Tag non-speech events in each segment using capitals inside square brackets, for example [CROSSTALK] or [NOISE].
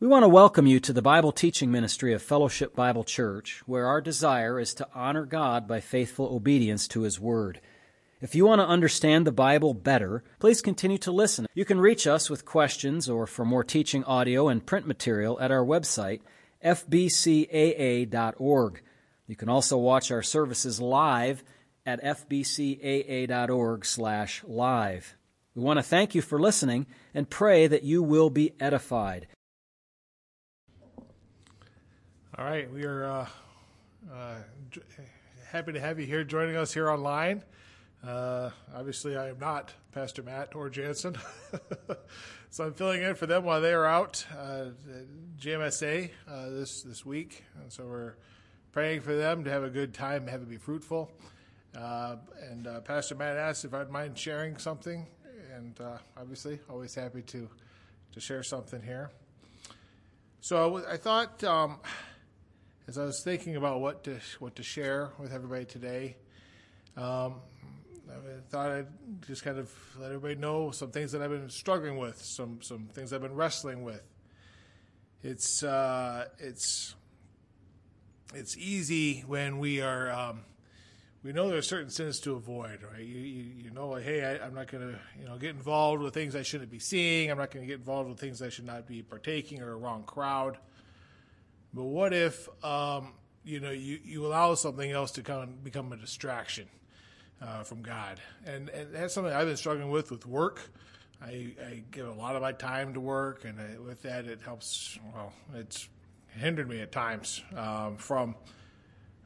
We want to welcome you to the Bible teaching ministry of Fellowship Bible Church, where our desire is to honor God by faithful obedience to His Word. If you want to understand the Bible better, please continue to listen. You can reach us with questions or for more teaching audio and print material at our website, fbcaa.org. You can also watch our services live at fbcaa.org/live. We want to thank you for listening and pray that you will be edified. All right, we are uh, uh, happy to have you here joining us here online. Uh, obviously, I am not Pastor Matt or Jansen, [LAUGHS] so I'm filling in for them while they are out uh, GMSA uh, this this week, and so we're praying for them to have a good time, have it be fruitful. Uh, and Pastor Matt asked if I'd mind sharing something, and obviously, always happy to to share something here. So I thought. Um, as I was thinking about what to what to share with everybody today, um, I thought I'd just kind of let everybody know some things that I've been struggling with, some some things I've been wrestling with. It's uh, it's it's easy when we are um, we know there are certain sins to avoid, right? You you, you know, like, hey, I, am not going to you know get involved with things I shouldn't be seeing. I'm not going to get involved with things I should not be partaking or a wrong crowd. But what if um, you know you, you allow something else to come become a distraction uh, from God? And and that's something I've been struggling with with work. I, I give a lot of my time to work, and I, with that, it helps. Well, it's hindered me at times um, from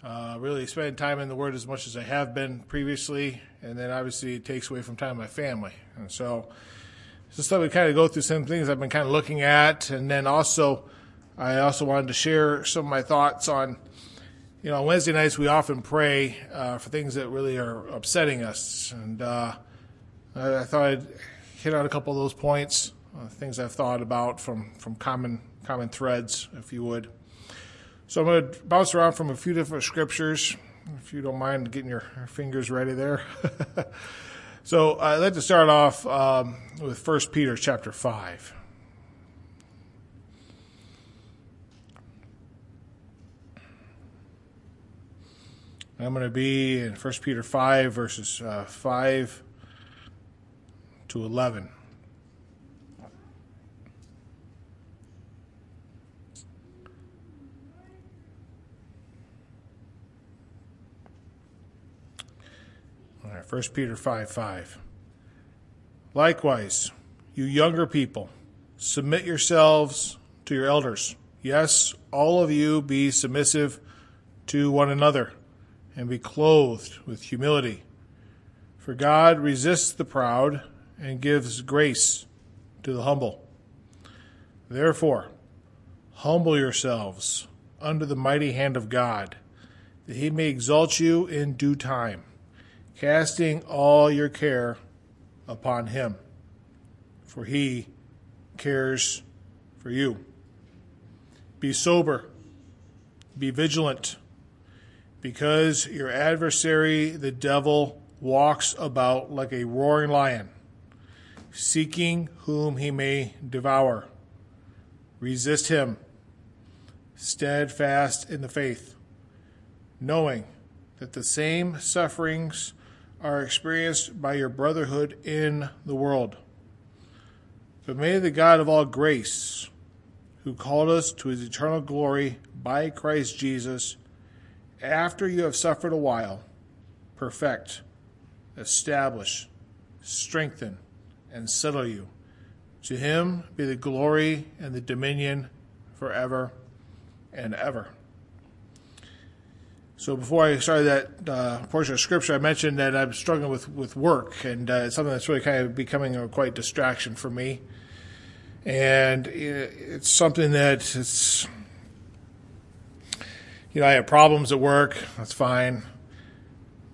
uh, really spending time in the Word as much as I have been previously, and then obviously it takes away from time with my family. And so, just thought we kind of go through some things I've been kind of looking at, and then also I also wanted to share some of my thoughts on, you know, on Wednesday nights we often pray uh, for things that really are upsetting us, and uh, I, I, thought I'd hit on a couple of those points, uh, things I've thought about from from common common threads, if you would. So I'm going to bounce around from a few different scriptures, if you don't mind getting your fingers ready there. [LAUGHS] so I'd like to start off um, with 1 Peter chapter 5. I'm going to be in 1 Peter 5, verses uh, 5 to 11. All right, 1 Peter 5 5. Likewise, you younger people, submit yourselves to your elders. Yes, all of you be submissive to one another and be clothed with humility. For God resists the proud and gives grace to the humble. Therefore, humble yourselves under the mighty hand of God, that he may exalt you in due time, casting all your care upon him, for he cares for you. Be sober, be vigilant because your adversary, the devil, walks about like a roaring lion, seeking whom he may devour. Resist him, steadfast in the faith, knowing that the same sufferings are experienced by your brotherhood in the world. But may the God of all grace, who called us to his eternal glory by Christ Jesus, after you have suffered a while, perfect, establish, strengthen, and settle you. To him be the glory and the dominion forever and ever. So before I started that uh, portion of scripture, I mentioned that I'm struggling with, with work, and uh, it's something that's really kind of becoming a quite distraction for me. And it's something that it's you know, I have problems at work. That's fine.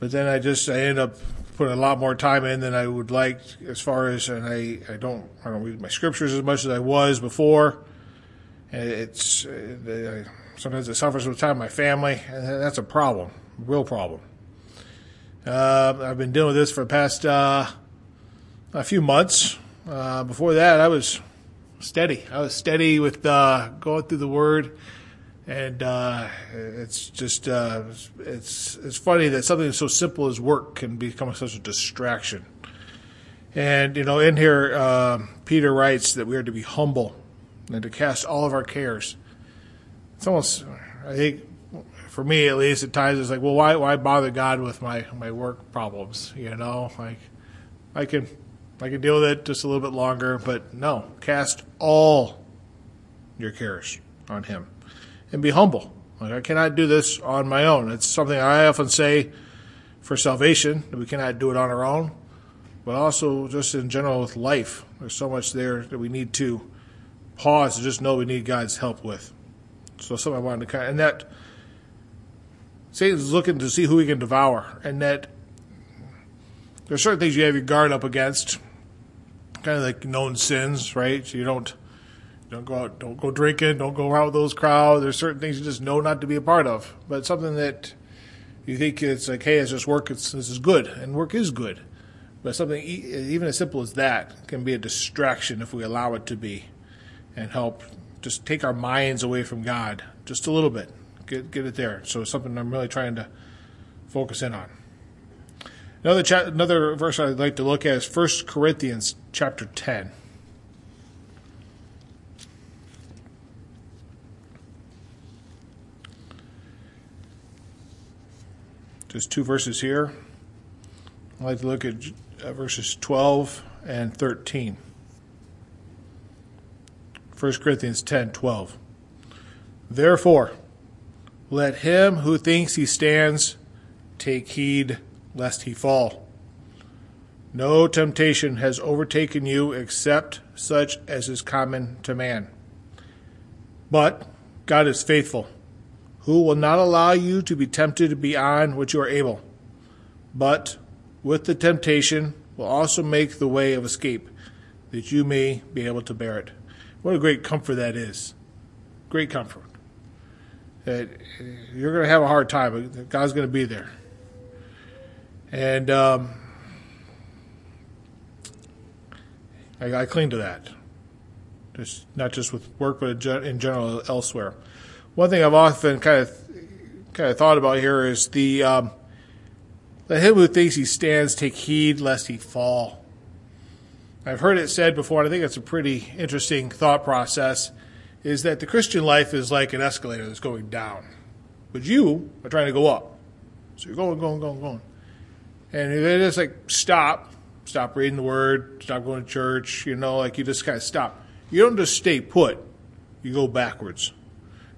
But then I just, I end up putting a lot more time in than I would like as far as, and I, I don't, I don't read my scriptures as much as I was before. And it's, uh, sometimes it suffers with time my family, and that's a problem, real problem. Uh, I've been dealing with this for the past uh, a few months. Uh, before that, I was steady. I was steady with uh, going through the Word, and uh, it's just uh, it's it's funny that something so simple as work can become such a distraction. And you know, in here, uh, Peter writes that we are to be humble and to cast all of our cares. It's almost, I think, for me at least, at times it's like, well, why why bother God with my my work problems? You know, like I can I can deal with it just a little bit longer, but no, cast all your cares on Him and be humble. Like I cannot do this on my own. It's something I often say for salvation we cannot do it on our own, but also just in general with life. There's so much there that we need to pause and just know we need God's help with. So something I wanted to kind of, and that Satan's looking to see who he can devour, and that there's certain things you have your guard up against kind of like known sins, right? So you don't don't go out, don't go drinking, don't go around with those crowds. There's certain things you just know not to be a part of. But something that you think it's like, hey, it's just work. It's, this is good, and work is good. But something even as simple as that can be a distraction if we allow it to be, and help just take our minds away from God just a little bit. Get get it there. So it's something I'm really trying to focus in on. Another cha- another verse I'd like to look at is 1 Corinthians chapter 10. Just two verses here. I'd like to look at uh, verses 12 and 13. 1 Corinthians 10 12. Therefore, let him who thinks he stands take heed lest he fall. No temptation has overtaken you except such as is common to man. But God is faithful, who will not allow you to be tempted beyond what you are able, but with the temptation will also make the way of escape, that you may be able to bear it. What a great comfort that is. Great comfort. That you're going to have a hard time, but God's going to be there. And um, I, I cling to that. Just not just with work, but in general elsewhere. One thing I've often kind of kind of thought about here is the um, him who thinks he stands take heed lest he fall. I've heard it said before, and I think it's a pretty interesting thought process. Is that the Christian life is like an escalator that's going down, but you are trying to go up. So you're going, going, going, going. And they just like stop, stop reading the word, stop going to church, you know, like you just kind of stop. You don't just stay put, you go backwards.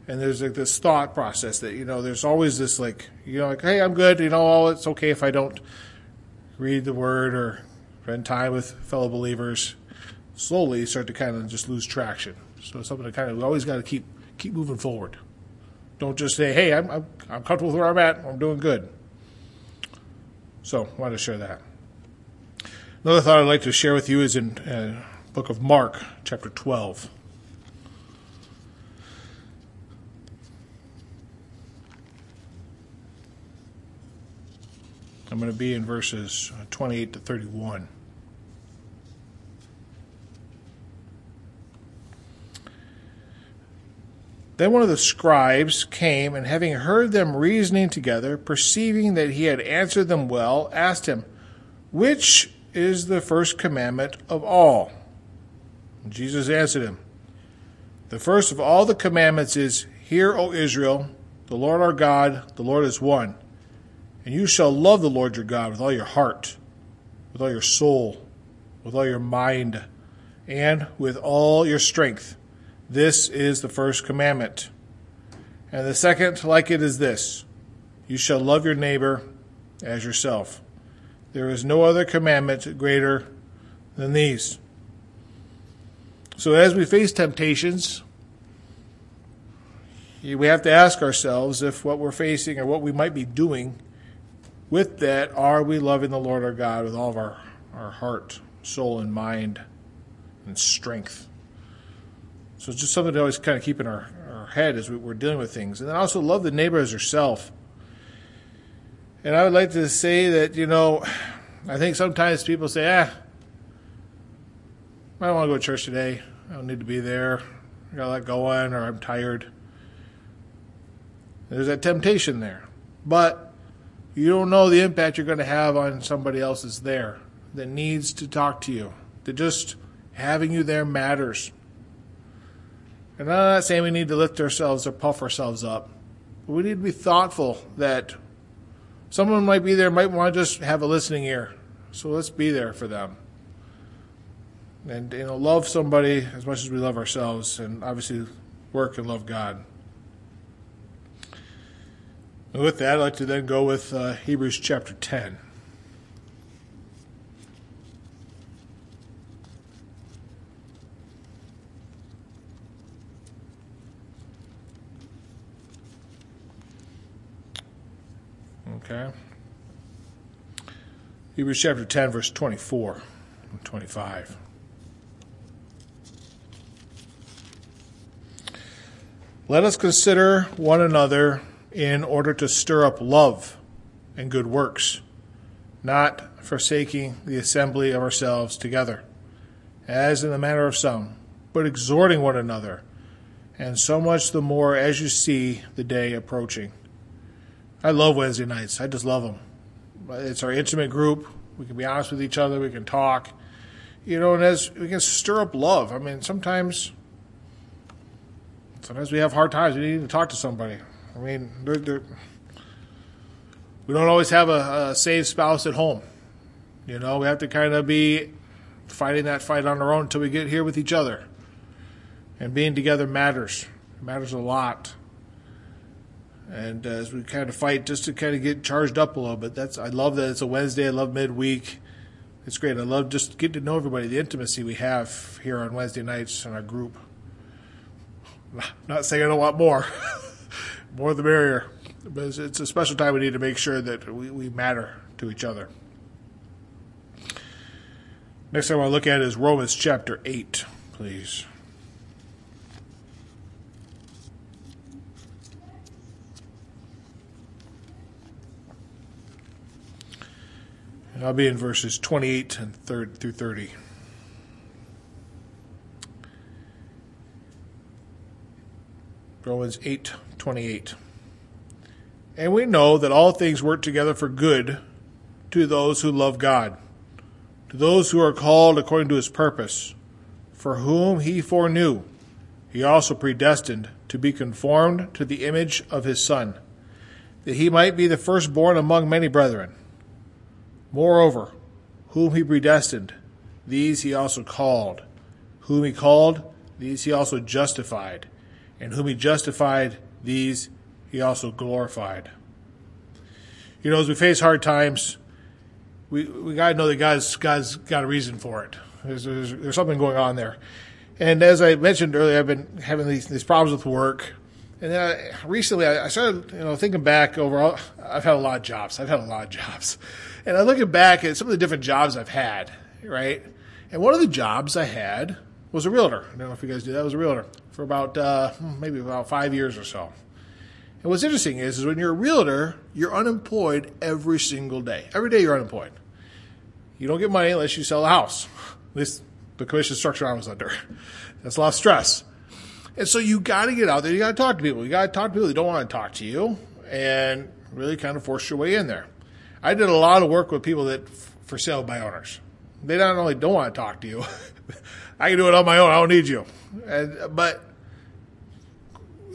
And there's like this thought process that, you know, there's always this like, you know, like, hey, I'm good, you know, oh, it's okay if I don't read the word or spend time with fellow believers. Slowly you start to kind of just lose traction. So it's something to kind of always got to keep keep moving forward. Don't just say, hey, I'm, I'm, I'm comfortable with where I'm at, I'm doing good. So, I wanted to share that. Another thought I'd like to share with you is in uh, book of Mark, chapter 12. I'm going to be in verses uh, 28 to 31. Then one of the scribes came, and having heard them reasoning together, perceiving that he had answered them well, asked him, Which is the first commandment of all? And Jesus answered him, The first of all the commandments is, Hear, O Israel, the Lord our God, the Lord is one. And you shall love the Lord your God with all your heart, with all your soul, with all your mind, and with all your strength. This is the first commandment. And the second, like it, is this You shall love your neighbor as yourself. There is no other commandment greater than these. So, as we face temptations, we have to ask ourselves if what we're facing or what we might be doing with that, are we loving the Lord our God with all of our, our heart, soul, and mind and strength? So it's just something to always kind of keep in our, our head as we, are dealing with things. And then also love the neighbor as yourself. And I would like to say that, you know, I think sometimes people say, ah, I don't want to go to church today. I don't need to be there. I gotta let go in, or I'm tired. There's that temptation there. But you don't know the impact you're going to have on somebody else that's there, that needs to talk to you, that just having you there matters. And I'm not saying we need to lift ourselves or puff ourselves up, but we need to be thoughtful that someone might be there, might want to just have a listening ear. So let's be there for them. And you know, love somebody as much as we love ourselves, and obviously work and love God. And with that, I'd like to then go with uh, Hebrews chapter 10. Okay. Hebrews chapter 10, verse 24 and 25. Let us consider one another in order to stir up love and good works, not forsaking the assembly of ourselves together, as in the manner of some, but exhorting one another, and so much the more as you see the day approaching. I love Wednesday nights. I just love them. It's our intimate group. We can be honest with each other. We can talk. You know, and as we can stir up love. I mean, sometimes, sometimes we have hard times. We need to talk to somebody. I mean, they're, they're, we don't always have a, a saved spouse at home. You know, we have to kind of be fighting that fight on our own until we get here with each other. And being together matters. It matters a lot. And uh, as we kind of fight just to kind of get charged up a little bit, that's I love that it's a Wednesday. I love midweek. It's great. I love just getting to know everybody, the intimacy we have here on Wednesday nights in our group. [LAUGHS] Not saying I don't want more. [LAUGHS] more the merrier. But it's, it's, a special time we need to make sure that we, we matter to each other. Next thing I want to look at is Romans chapter 8, please. And I'll be in verses 28 and third through 30. Romans 8 28. And we know that all things work together for good to those who love God, to those who are called according to his purpose, for whom he foreknew, he also predestined to be conformed to the image of his Son, that he might be the firstborn among many brethren. Moreover, whom he predestined, these he also called. Whom he called, these he also justified. And whom he justified, these he also glorified. You know, as we face hard times, we we got to know that God's God's got a reason for it. There's, there's, there's something going on there. And as I mentioned earlier, I've been having these, these problems with work. And then I, recently, I, started, you know, thinking back over. I've had a lot of jobs. I've had a lot of jobs, and I'm looking back at some of the different jobs I've had. Right, and one of the jobs I had was a realtor. I don't know if you guys do that. I was a realtor for about uh, maybe about five years or so. And what's interesting is, is when you're a realtor, you're unemployed every single day. Every day you're unemployed. You don't get money unless you sell a house. At least the commission structure I was under. That's a lot of stress. And so you got to get out there. You got to talk to people. You got to talk to people that don't want to talk to you and really kind of force your way in there. I did a lot of work with people that for sale by owners. They not only don't want to talk to you, [LAUGHS] I can do it on my own. I don't need you. And, but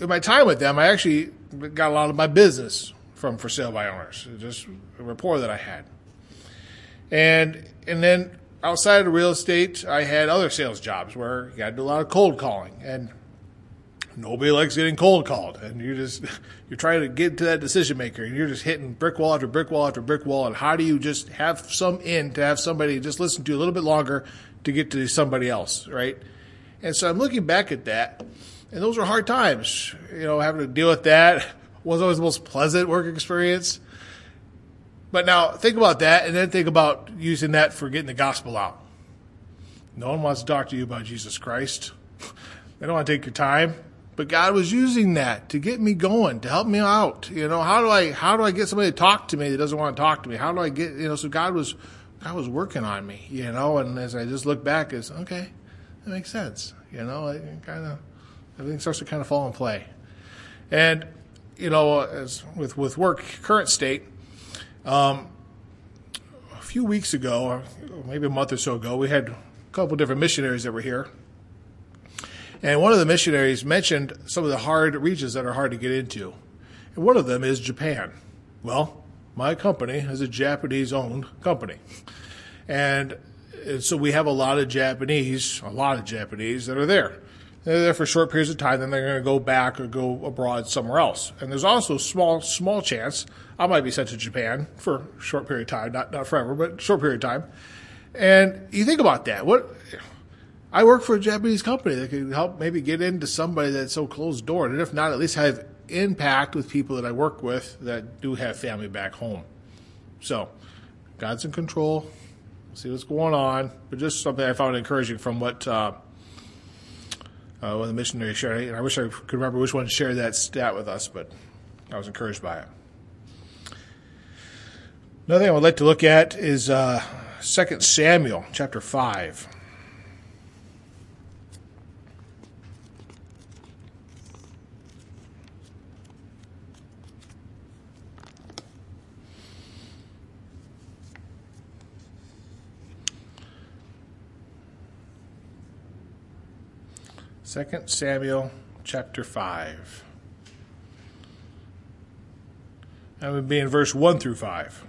in my time with them, I actually got a lot of my business from for sale by owners. Just a rapport that I had. And and then outside of real estate, I had other sales jobs where you got to do a lot of cold calling, and nobody likes getting cold called. And you just [LAUGHS] you're trying to get to that decision maker, and you're just hitting brick wall after brick wall after brick wall. And how do you just have some in to have somebody just listen to you a little bit longer to get to somebody else, right? And so I'm looking back at that and those were hard times, you know, having to deal with that. [LAUGHS] Wasn't always the most pleasant work experience. But now think about that and then think about using that for getting the gospel out. No one wants to talk to you about Jesus Christ. [LAUGHS] they don't want to take your time. But God was using that to get me going, to help me out. You know, how do I how do I get somebody to talk to me that doesn't want to talk to me? How do I get you know, so God was God was working on me, you know, and as I just look back as okay, that makes sense. You know, it kind of everything starts to kind of fall in play. And you know, as with with work current state, um, a few weeks ago, or maybe a month or so ago, we had a couple different missionaries that were here. And one of the missionaries mentioned some of the hard regions that are hard to get into. And one of them is Japan. Well, my company is a Japanese owned company. And so we have a lot of Japanese, a lot of Japanese that are there. They're there for short periods of time, then they're going to go back or go abroad somewhere else. And there's also a small, small chance I might be sent to Japan for a short period of time, not not forever, but short period of time. And you think about that. What I work for a Japanese company that could help maybe get into somebody that's so closed door, and if not, at least have impact with people that I work with that do have family back home. So, God's in control. see what's going on, but just something I found encouraging from what uh, uh, one of the missionaries shared. And I wish I could remember which one shared that stat with us, but I was encouraged by it. Another thing I would like to look at is uh, 2 Samuel chapter 5. Second Samuel chapter 5. That would be in verse 1 through 5.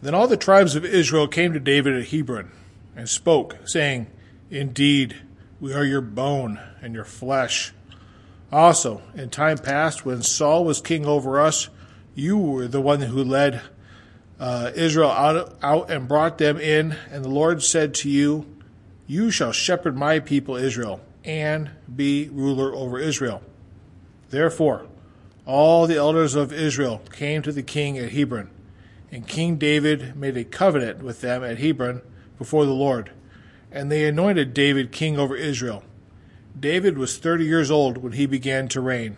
Then all the tribes of Israel came to David at Hebron and spoke, saying, Indeed, we are your bone and your flesh. Also, in time past, when Saul was king over us, you were the one who led uh, Israel out, out and brought them in, and the Lord said to you, you shall shepherd my people Israel, and be ruler over Israel. Therefore, all the elders of Israel came to the king at Hebron, and King David made a covenant with them at Hebron before the Lord, and they anointed David king over Israel. David was thirty years old when he began to reign,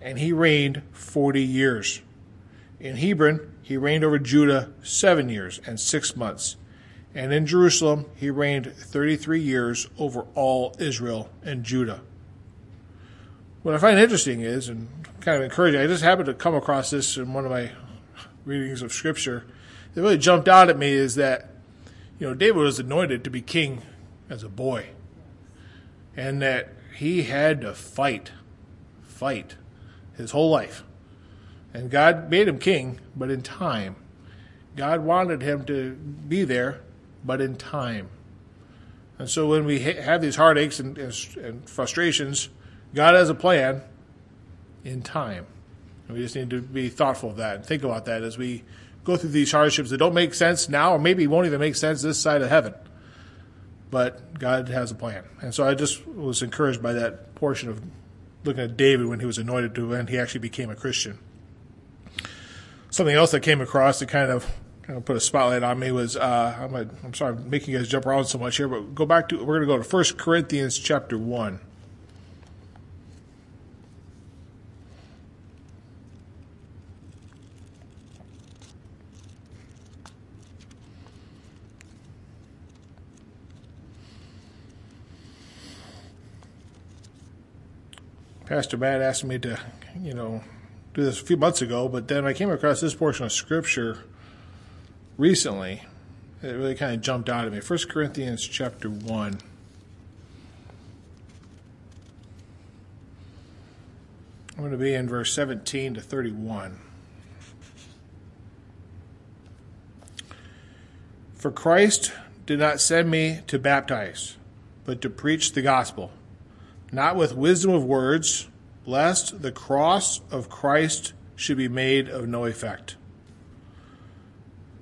and he reigned forty years. In Hebron, he reigned over Judah seven years and six months and in Jerusalem he reigned 33 years over all Israel and Judah. What I find interesting is, and kind of encouraging, I just happened to come across this in one of my readings of Scripture. That really jumped out at me is that, you know, David was anointed to be king as a boy, and that he had to fight, fight his whole life. And God made him king, but in time. God wanted him to be there but in time. And so when we ha- have these heartaches and, and, and, frustrations, God has a plan in time. And we just need to be thoughtful of that and think about that as we go through these hardships that don't make sense now, or maybe won't even make sense this side of heaven. But God has a plan. And so I just was encouraged by that portion of looking at David when he was anointed to when he actually became a Christian. Something else that came across that kind of kind of put a spotlight on me was uh, I'm, a, I'm sorry I'm making you guys jump around so much here, but go back to we're going to go to First Corinthians chapter one. Pastor Matt asked me to, you know, do this a few months ago, but then I came across this portion of Scripture recently, it really kind of jumped out at me. 1 Corinthians chapter 1. I'm going to be in verse 17 to 31. For Christ did not send me to baptize, but to preach the gospel, not with wisdom of words, lest the cross of Christ should be made of no effect.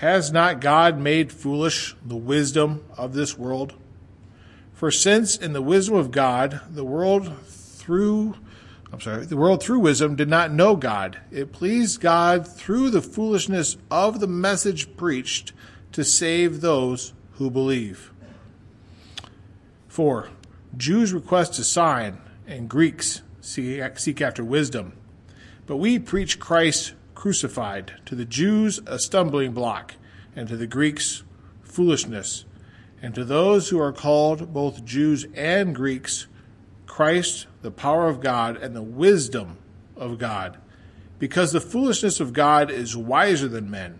Has not God made foolish the wisdom of this world? For since in the wisdom of God, the world through I'm sorry, the world through wisdom did not know God. It pleased God through the foolishness of the message preached to save those who believe. 4. Jews request a sign, and Greeks seek after wisdom. But we preach Christ crucified, to the Jews a stumbling block, and to the Greeks foolishness, and to those who are called both Jews and Greeks, Christ, the power of God, and the wisdom of God. Because the foolishness of God is wiser than men,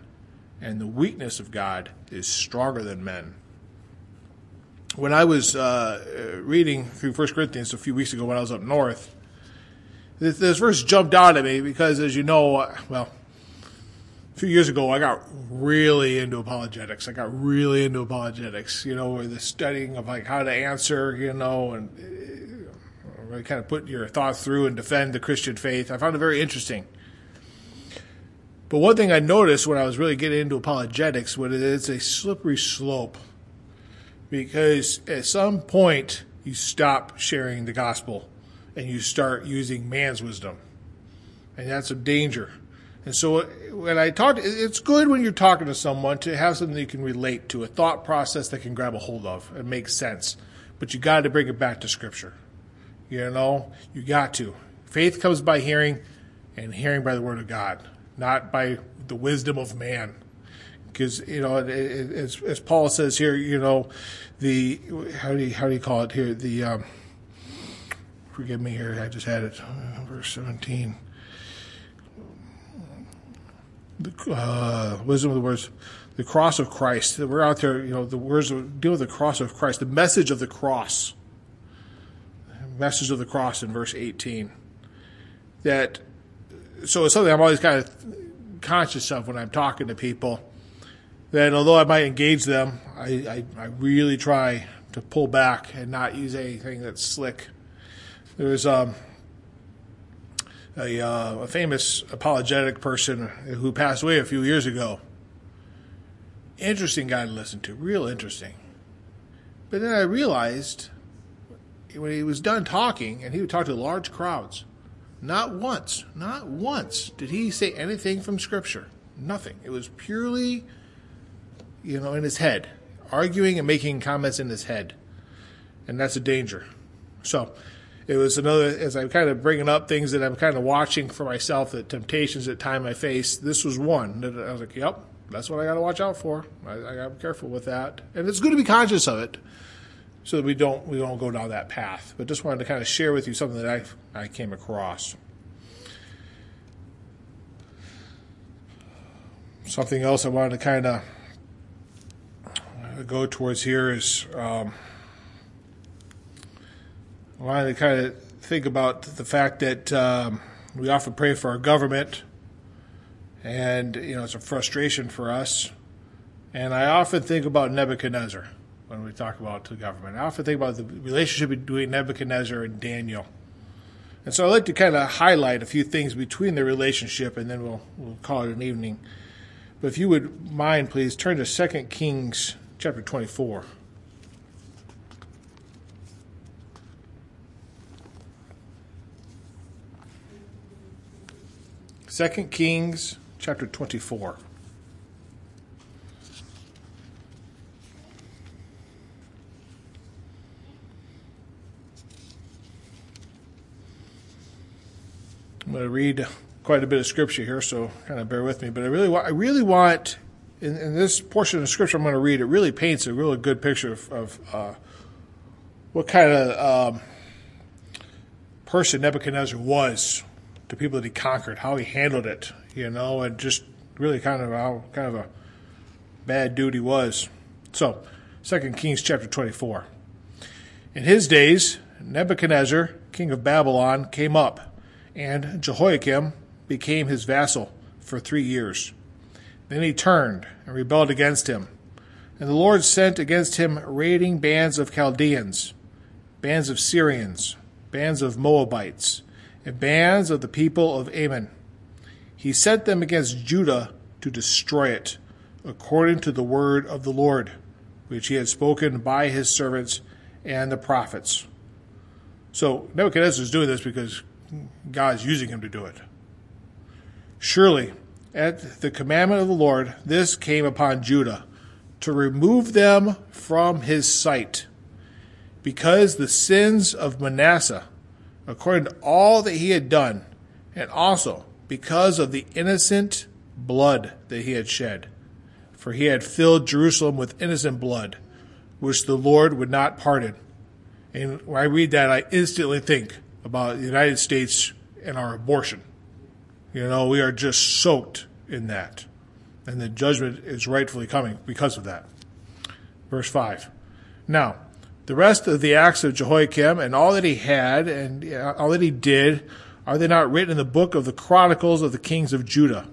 and the weakness of God is stronger than men when I was uh, reading through First Corinthians a few weeks ago when I was up north, this, this verse jumped out at me because, as you know, well, a few years ago I got really into apologetics. I got really into apologetics, you know, the studying of like how to answer, you know, and uh, really kind of put your thoughts through and defend the Christian faith. I found it very interesting. But one thing I noticed when I was really getting into apologetics was it's a slippery slope because at some point you stop sharing the gospel and you start using man's wisdom. And that's a danger. And so when I talk, it's good when you're talking to someone to have something you can relate to, a thought process that can grab a hold of and make sense. But you got to bring it back to Scripture. You know, you got to. Faith comes by hearing, and hearing by the Word of God, not by the wisdom of man because you know, as, as Paul says here, you know, the how do you, how do you call it here? The um, forgive me here, I just had it, verse seventeen. The uh, wisdom of the words, the cross of Christ. We're out there, you know, the words deal with the cross of Christ, the message of the cross, message of the cross in verse eighteen. That so it's something I'm always kind of conscious of when I'm talking to people that although I might engage them, I, I, I really try to pull back and not use anything that's slick. There's um, a, uh, a famous apologetic person who passed away a few years ago. Interesting guy to listen to, real interesting. But then I realized when he was done talking, and he would talk to large crowds, not once, not once did he say anything from Scripture. Nothing. It was purely you know, in his head, arguing and making comments in his head. And that's a danger. So it was another, as I'm kind of bringing up things that I'm kind of watching for myself, the temptations that time I face, this was one that I was like, yep, that's what I got to watch out for. I, I got to be careful with that. And it's good to be conscious of it so that we don't, we don't go down that path. But just wanted to kind of share with you something that I, I came across. Something else I wanted to kind of go towards here is um, I wanted to kind of think about the fact that um, we often pray for our government, and you know it's a frustration for us. And I often think about Nebuchadnezzar when we talk about the government. I often think about the relationship between Nebuchadnezzar and Daniel. And so I'd like to kind of highlight a few things between the relationship, and then we'll, we'll call it an evening. But if you would mind, please turn to 2 Kings chapter 24. Second Kings chapter 24. I'm going to read quite a bit of scripture here, so kind of bear with me. But I really, I really want in, in, this portion of scripture I'm going to read, it really paints a really good picture of, of uh, what kind of um, person Nebuchadnezzar was to people that he conquered, how he handled it, you know, and just really kind of how kind of a bad dude he was. So, Second Kings chapter 24. In his days, Nebuchadnezzar, king of Babylon, came up, and Jehoiakim became his vassal for three years. Then he turned and rebelled against him. And the Lord sent against him raiding bands of Chaldeans, bands of Syrians, bands of Moabites, and bands of the people of Ammon. He sent them against Judah to destroy it, according to the word of the Lord, which he had spoken by his servants and the prophets. So Nebuchadnezzar is doing this because God is using him to do it. Surely, at the commandment of the Lord, this came upon Judah to remove them from his sight, because the sins of Manasseh, according to all that he had done, and also because of the innocent blood that he had shed. For he had filled Jerusalem with innocent blood, which the Lord would not pardon. And when I read that, I instantly think about the United States and our abortion. You know, we are just soaked in that. And the judgment is rightfully coming because of that. Verse 5. Now, the rest of the acts of Jehoiakim and all that he had and all that he did, are they not written in the book of the Chronicles of the kings of Judah?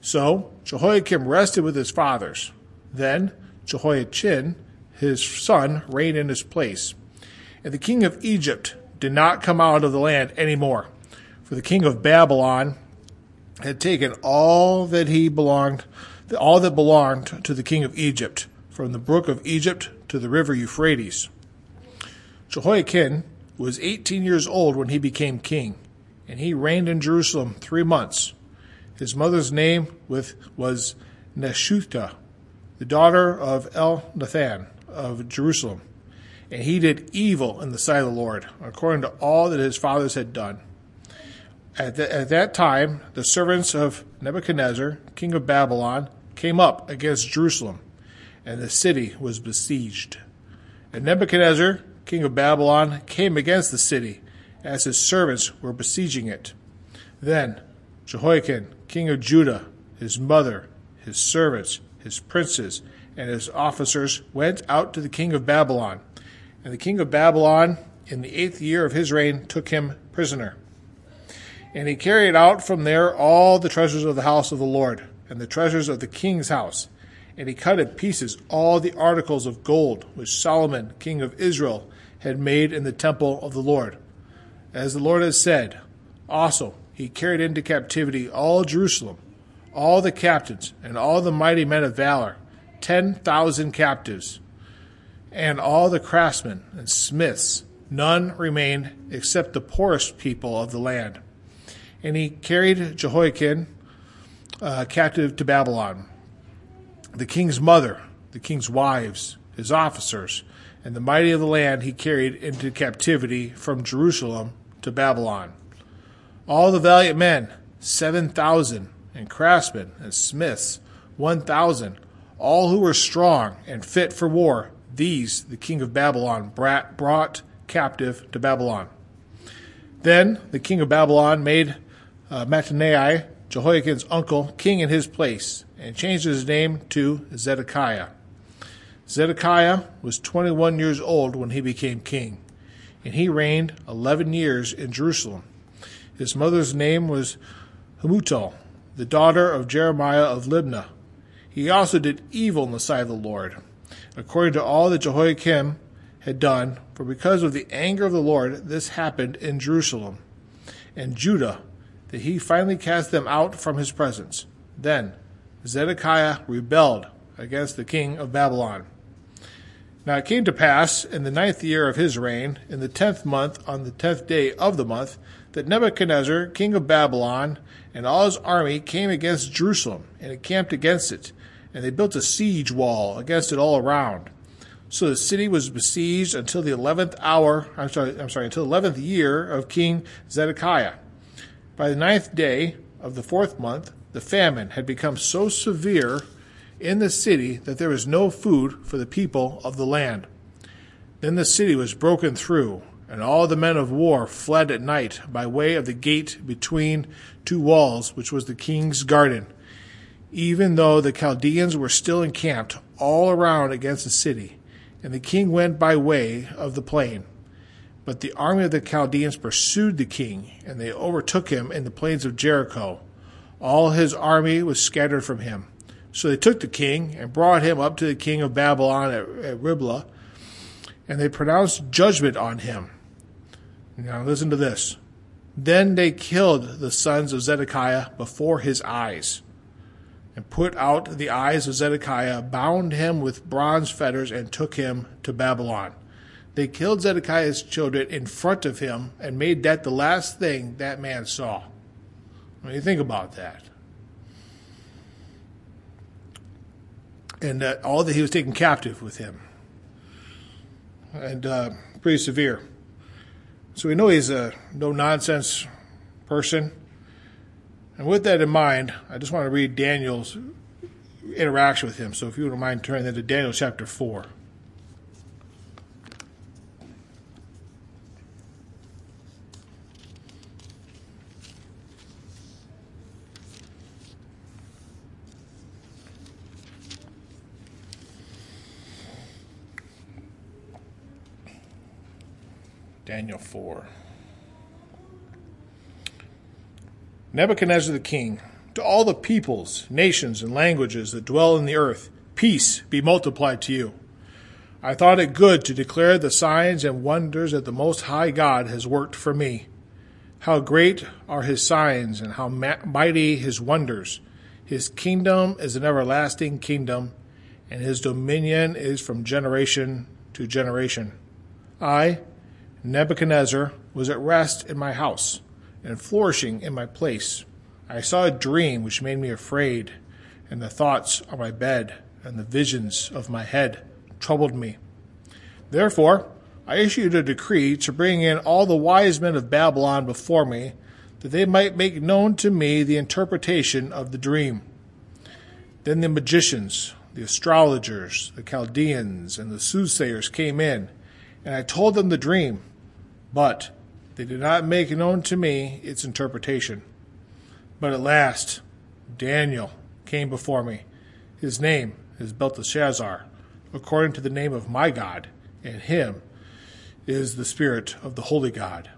So Jehoiakim rested with his fathers. Then Jehoiachin, his son, reigned in his place. And the king of Egypt did not come out of the land any more, for the king of Babylon had taken all that he belonged, all that belonged to the king of Egypt, from the brook of Egypt to the river Euphrates. Jehoiakim was 18 years old when he became king, and he reigned in Jerusalem three months. His mother's name was Nehushta, the daughter of Elnathan of Jerusalem. And he did evil in the sight of the Lord, according to all that his fathers had done. At, the, at that time, the servants of Nebuchadnezzar, king of Babylon, came up against Jerusalem, and the city was besieged. And Nebuchadnezzar, king of Babylon, came against the city, as his servants were besieging it. Then Jehoiakim, king of Judah, his mother, his servants, his princes, and his officers went out to the king of Babylon. And the king of Babylon, in the eighth year of his reign, took him prisoner. And he carried out from there all the treasures of the house of the Lord, and the treasures of the king's house. And he cut in pieces all the articles of gold which Solomon, king of Israel, had made in the temple of the Lord. As the Lord has said, also he carried into captivity all Jerusalem, all the captains, and all the mighty men of valor, ten thousand captives, and all the craftsmen and smiths. None remained except the poorest people of the land. And he carried Jehoiakim uh, captive to Babylon. The king's mother, the king's wives, his officers, and the mighty of the land he carried into captivity from Jerusalem to Babylon all the valiant men, 7,000, and craftsmen and smiths, 1,000, all who were strong and fit for war, these the king of Babylon brought captive to Babylon. Then the king of Babylon made uh, Mattaniah, Jehoiakim's uncle, king in his place, and changed his name to Zedekiah. Zedekiah was 21 years old when he became king, and he reigned 11 years in Jerusalem. His mother's name was Hamutal, the daughter of Jeremiah of Libnah. He also did evil in the sight of the Lord, according to all that Jehoiakim had done, for because of the anger of the Lord, this happened in Jerusalem and Judah, that he finally cast them out from his presence. Then Zedekiah rebelled against the king of Babylon. Now it came to pass in the ninth year of his reign, in the tenth month, on the tenth day of the month, that Nebuchadnezzar, king of Babylon, and all his army came against Jerusalem and encamped against it, and they built a siege wall against it all around. So the city was besieged until the eleventh hour. I'm sorry. I'm sorry. Until the eleventh year of King Zedekiah. By the ninth day of the fourth month, the famine had become so severe in the city that there was no food for the people of the land. Then the city was broken through, and all the men of war fled at night by way of the gate between two walls, which was the king's garden, even though the Chaldeans were still encamped all around against the city. And the king went by way of the plain. But the army of the Chaldeans pursued the king, and they overtook him in the plains of Jericho. All his army was scattered from him. So they took the king and brought him up to the king of Babylon at, at Riblah, and they pronounced judgment on him. Now listen to this. Then they killed the sons of Zedekiah before his eyes, and put out the eyes of Zedekiah, bound him with bronze fetters, and took him to Babylon. They killed Zedekiah's children in front of him and made that the last thing that man saw. When you think about that. And uh, all that he was taken captive with him. And uh, pretty severe. So we know he's a no nonsense person. And with that in mind, I just want to read Daniel's interaction with him. So if you wouldn't mind turning to Daniel chapter 4. Daniel 4. Nebuchadnezzar the king, to all the peoples, nations, and languages that dwell in the earth, peace be multiplied to you. I thought it good to declare the signs and wonders that the Most High God has worked for me. How great are his signs and how mighty his wonders. His kingdom is an everlasting kingdom, and his dominion is from generation to generation. I, Nebuchadnezzar was at rest in my house and flourishing in my place. I saw a dream which made me afraid, and the thoughts of my bed and the visions of my head troubled me. Therefore, I issued a decree to bring in all the wise men of Babylon before me, that they might make known to me the interpretation of the dream. Then the magicians, the astrologers, the Chaldeans, and the soothsayers came in, and I told them the dream but they did not make known to me its interpretation. But at last, Daniel came before me. His name is Belteshazzar, according to the name of my God, and him is the Spirit of the Holy God.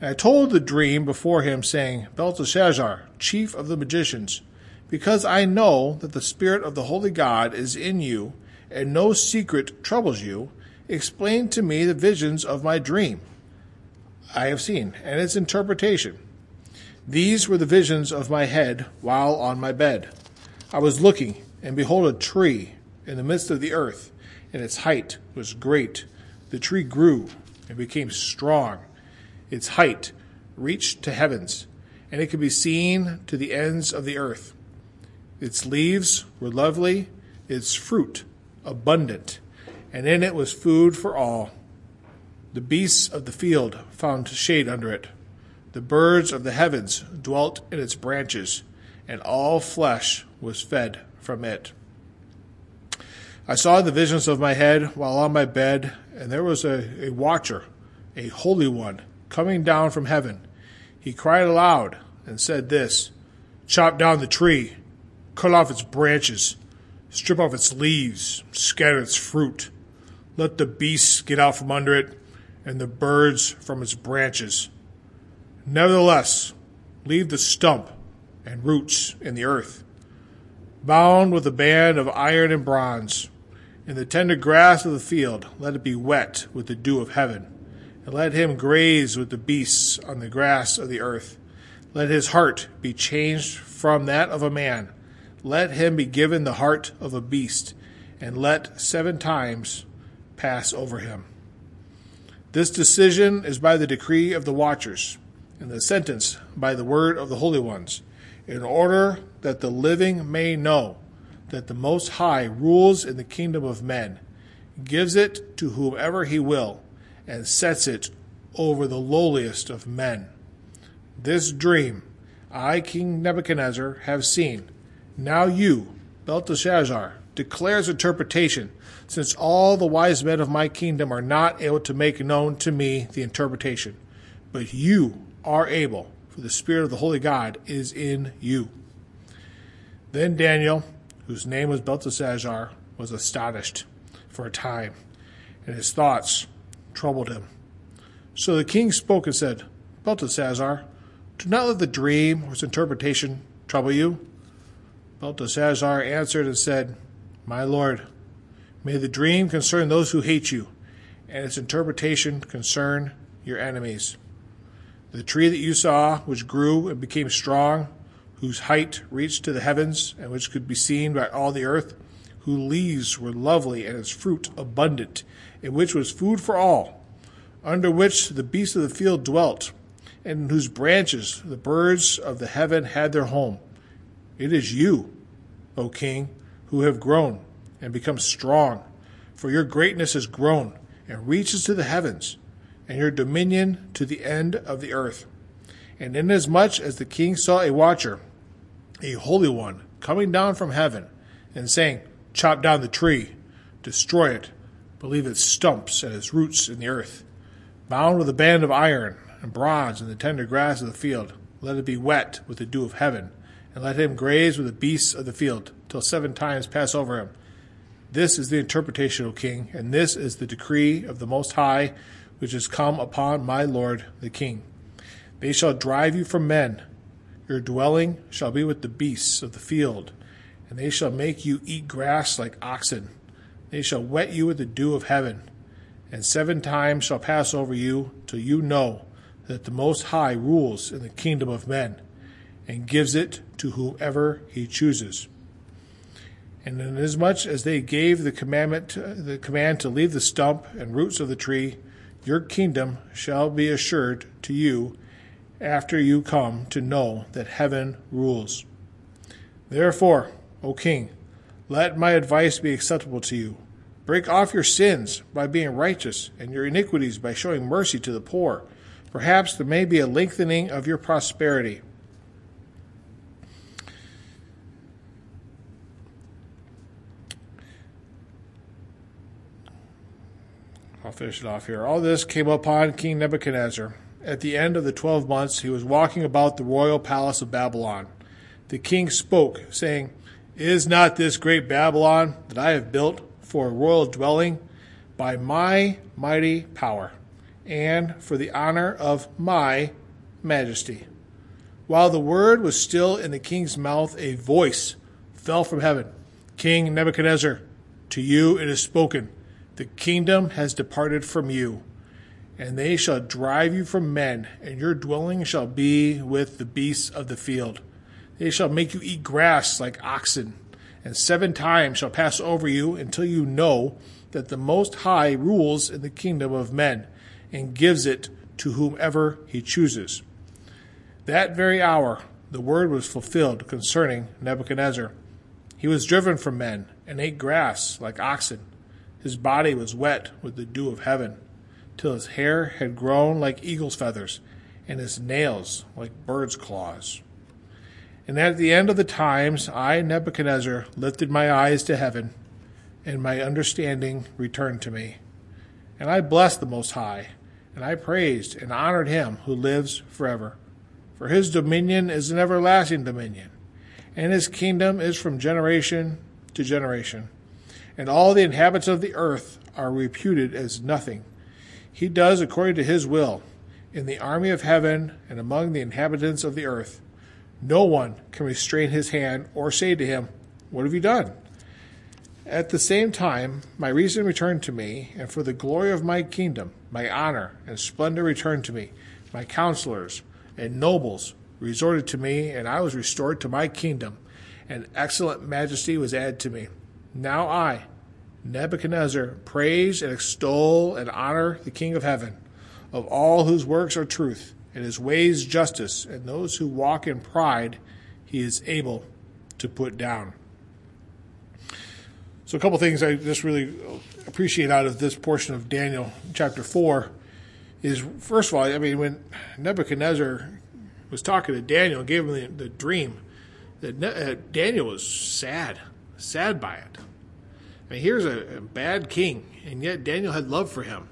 And I told the dream before him, saying, Belteshazzar, chief of the magicians, because I know that the Spirit of the Holy God is in you, and no secret troubles you, explain to me the visions of my dream. I have seen, and its interpretation. These were the visions of my head while on my bed. I was looking, and behold, a tree in the midst of the earth, and its height was great. The tree grew and became strong. Its height reached to heavens, and it could be seen to the ends of the earth. Its leaves were lovely, its fruit abundant, and in it was food for all. The beasts of the field found shade under it. The birds of the heavens dwelt in its branches, and all flesh was fed from it. I saw the visions of my head while on my bed, and there was a, a watcher, a holy one, coming down from heaven. He cried aloud and said this Chop down the tree, cut off its branches, strip off its leaves, scatter its fruit. Let the beasts get out from under it and the birds from its branches. Nevertheless, leave the stump and roots in the earth, bound with a band of iron and bronze. In the tender grass of the field, let it be wet with the dew of heaven, and let him graze with the beasts on the grass of the earth. Let his heart be changed from that of a man. Let him be given the heart of a beast, and let seven times pass over him. This decision is by the decree of the watchers, and the sentence by the word of the holy ones, in order that the living may know that the Most High rules in the kingdom of men, gives it to whomever he will, and sets it over the lowliest of men. This dream I, King Nebuchadnezzar, have seen. Now you, Belteshazzar, declares interpretation since all the wise men of my kingdom are not able to make known to me the interpretation. But you are able, for the Spirit of the Holy God is in you. Then Daniel, whose name was Belteshazzar, was astonished for a time, and his thoughts troubled him. So the king spoke and said, Belteshazzar, do not let the dream or its interpretation trouble you. Belteshazzar answered and said, My lord, May the dream concern those who hate you, and its interpretation concern your enemies. The tree that you saw, which grew and became strong, whose height reached to the heavens, and which could be seen by all the earth, whose leaves were lovely and its fruit abundant, in which was food for all, under which the beasts of the field dwelt, and in whose branches the birds of the heaven had their home. It is you, O King, who have grown and become strong, for your greatness has grown and reaches to the heavens, and your dominion to the end of the earth. And inasmuch as the king saw a watcher, a holy one, coming down from heaven, and saying, Chop down the tree, destroy it, leave its stumps and its roots in the earth, bound with a band of iron and bronze in the tender grass of the field, let it be wet with the dew of heaven, and let him graze with the beasts of the field, till seven times pass over him. This is the interpretation, O king, and this is the decree of the Most High, which has come upon my lord the king. They shall drive you from men. Your dwelling shall be with the beasts of the field, and they shall make you eat grass like oxen. They shall wet you with the dew of heaven, and seven times shall pass over you till you know that the Most High rules in the kingdom of men, and gives it to whomever he chooses. And inasmuch as they gave the commandment, the command to leave the stump and roots of the tree, your kingdom shall be assured to you after you come to know that heaven rules. Therefore, O king, let my advice be acceptable to you. Break off your sins by being righteous, and your iniquities by showing mercy to the poor. Perhaps there may be a lengthening of your prosperity. Finish it off here. All this came upon King Nebuchadnezzar. At the end of the twelve months, he was walking about the royal palace of Babylon. The king spoke, saying, Is not this great Babylon that I have built for a royal dwelling by my mighty power, and for the honor of my majesty? While the word was still in the king's mouth, a voice fell from heaven King Nebuchadnezzar, to you it is spoken. The kingdom has departed from you, and they shall drive you from men, and your dwelling shall be with the beasts of the field. They shall make you eat grass like oxen, and seven times shall pass over you until you know that the Most High rules in the kingdom of men, and gives it to whomever he chooses. That very hour the word was fulfilled concerning Nebuchadnezzar. He was driven from men, and ate grass like oxen his body was wet with the dew of heaven, till his hair had grown like eagle's feathers, and his nails like bird's claws. And at the end of the times, I, Nebuchadnezzar, lifted my eyes to heaven, and my understanding returned to me. And I blessed the Most High, and I praised and honored him who lives forever. For his dominion is an everlasting dominion, and his kingdom is from generation to generation and all the inhabitants of the earth are reputed as nothing. He does according to his will in the army of heaven and among the inhabitants of the earth. No one can restrain his hand or say to him, What have you done? At the same time, my reason returned to me, and for the glory of my kingdom, my honor and splendor returned to me. My counselors and nobles resorted to me, and I was restored to my kingdom, and excellent majesty was added to me. Now I, Nebuchadnezzar, praise and extol and honor the King of heaven, of all whose works are truth, and his ways justice, and those who walk in pride he is able to put down. So, a couple things I just really appreciate out of this portion of Daniel chapter 4 is first of all, I mean, when Nebuchadnezzar was talking to Daniel, gave him the, the dream, that uh, Daniel was sad, sad by it. I mean, here's a, a, bad king, and yet Daniel had love for him,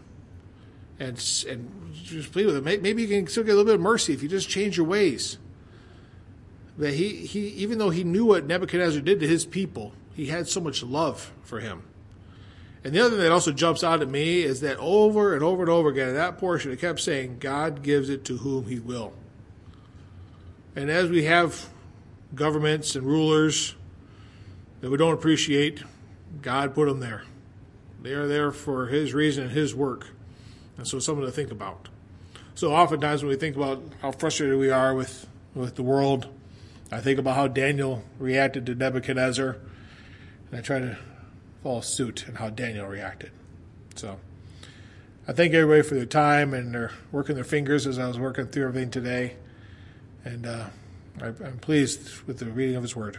and and just plead with him. Maybe you can still get a little bit of mercy if you just change your ways. But he, he even though he knew what Nebuchadnezzar did to his people, he had so much love for him. And the other thing that also jumps out at me is that over and over and over again in that portion, it kept saying, God gives it to whom he will. And as we have governments and rulers that we don't appreciate, God put them there. They are there for His reason and His work. And so something to think about. So oftentimes when we think about how frustrated we are with, with the world, I think about how Daniel reacted to Nebuchadnezzar. And I try to follow suit in how Daniel reacted. So I thank everybody for their time and their working their fingers as I was working through everything today. And uh, I, I'm pleased with the reading of His Word.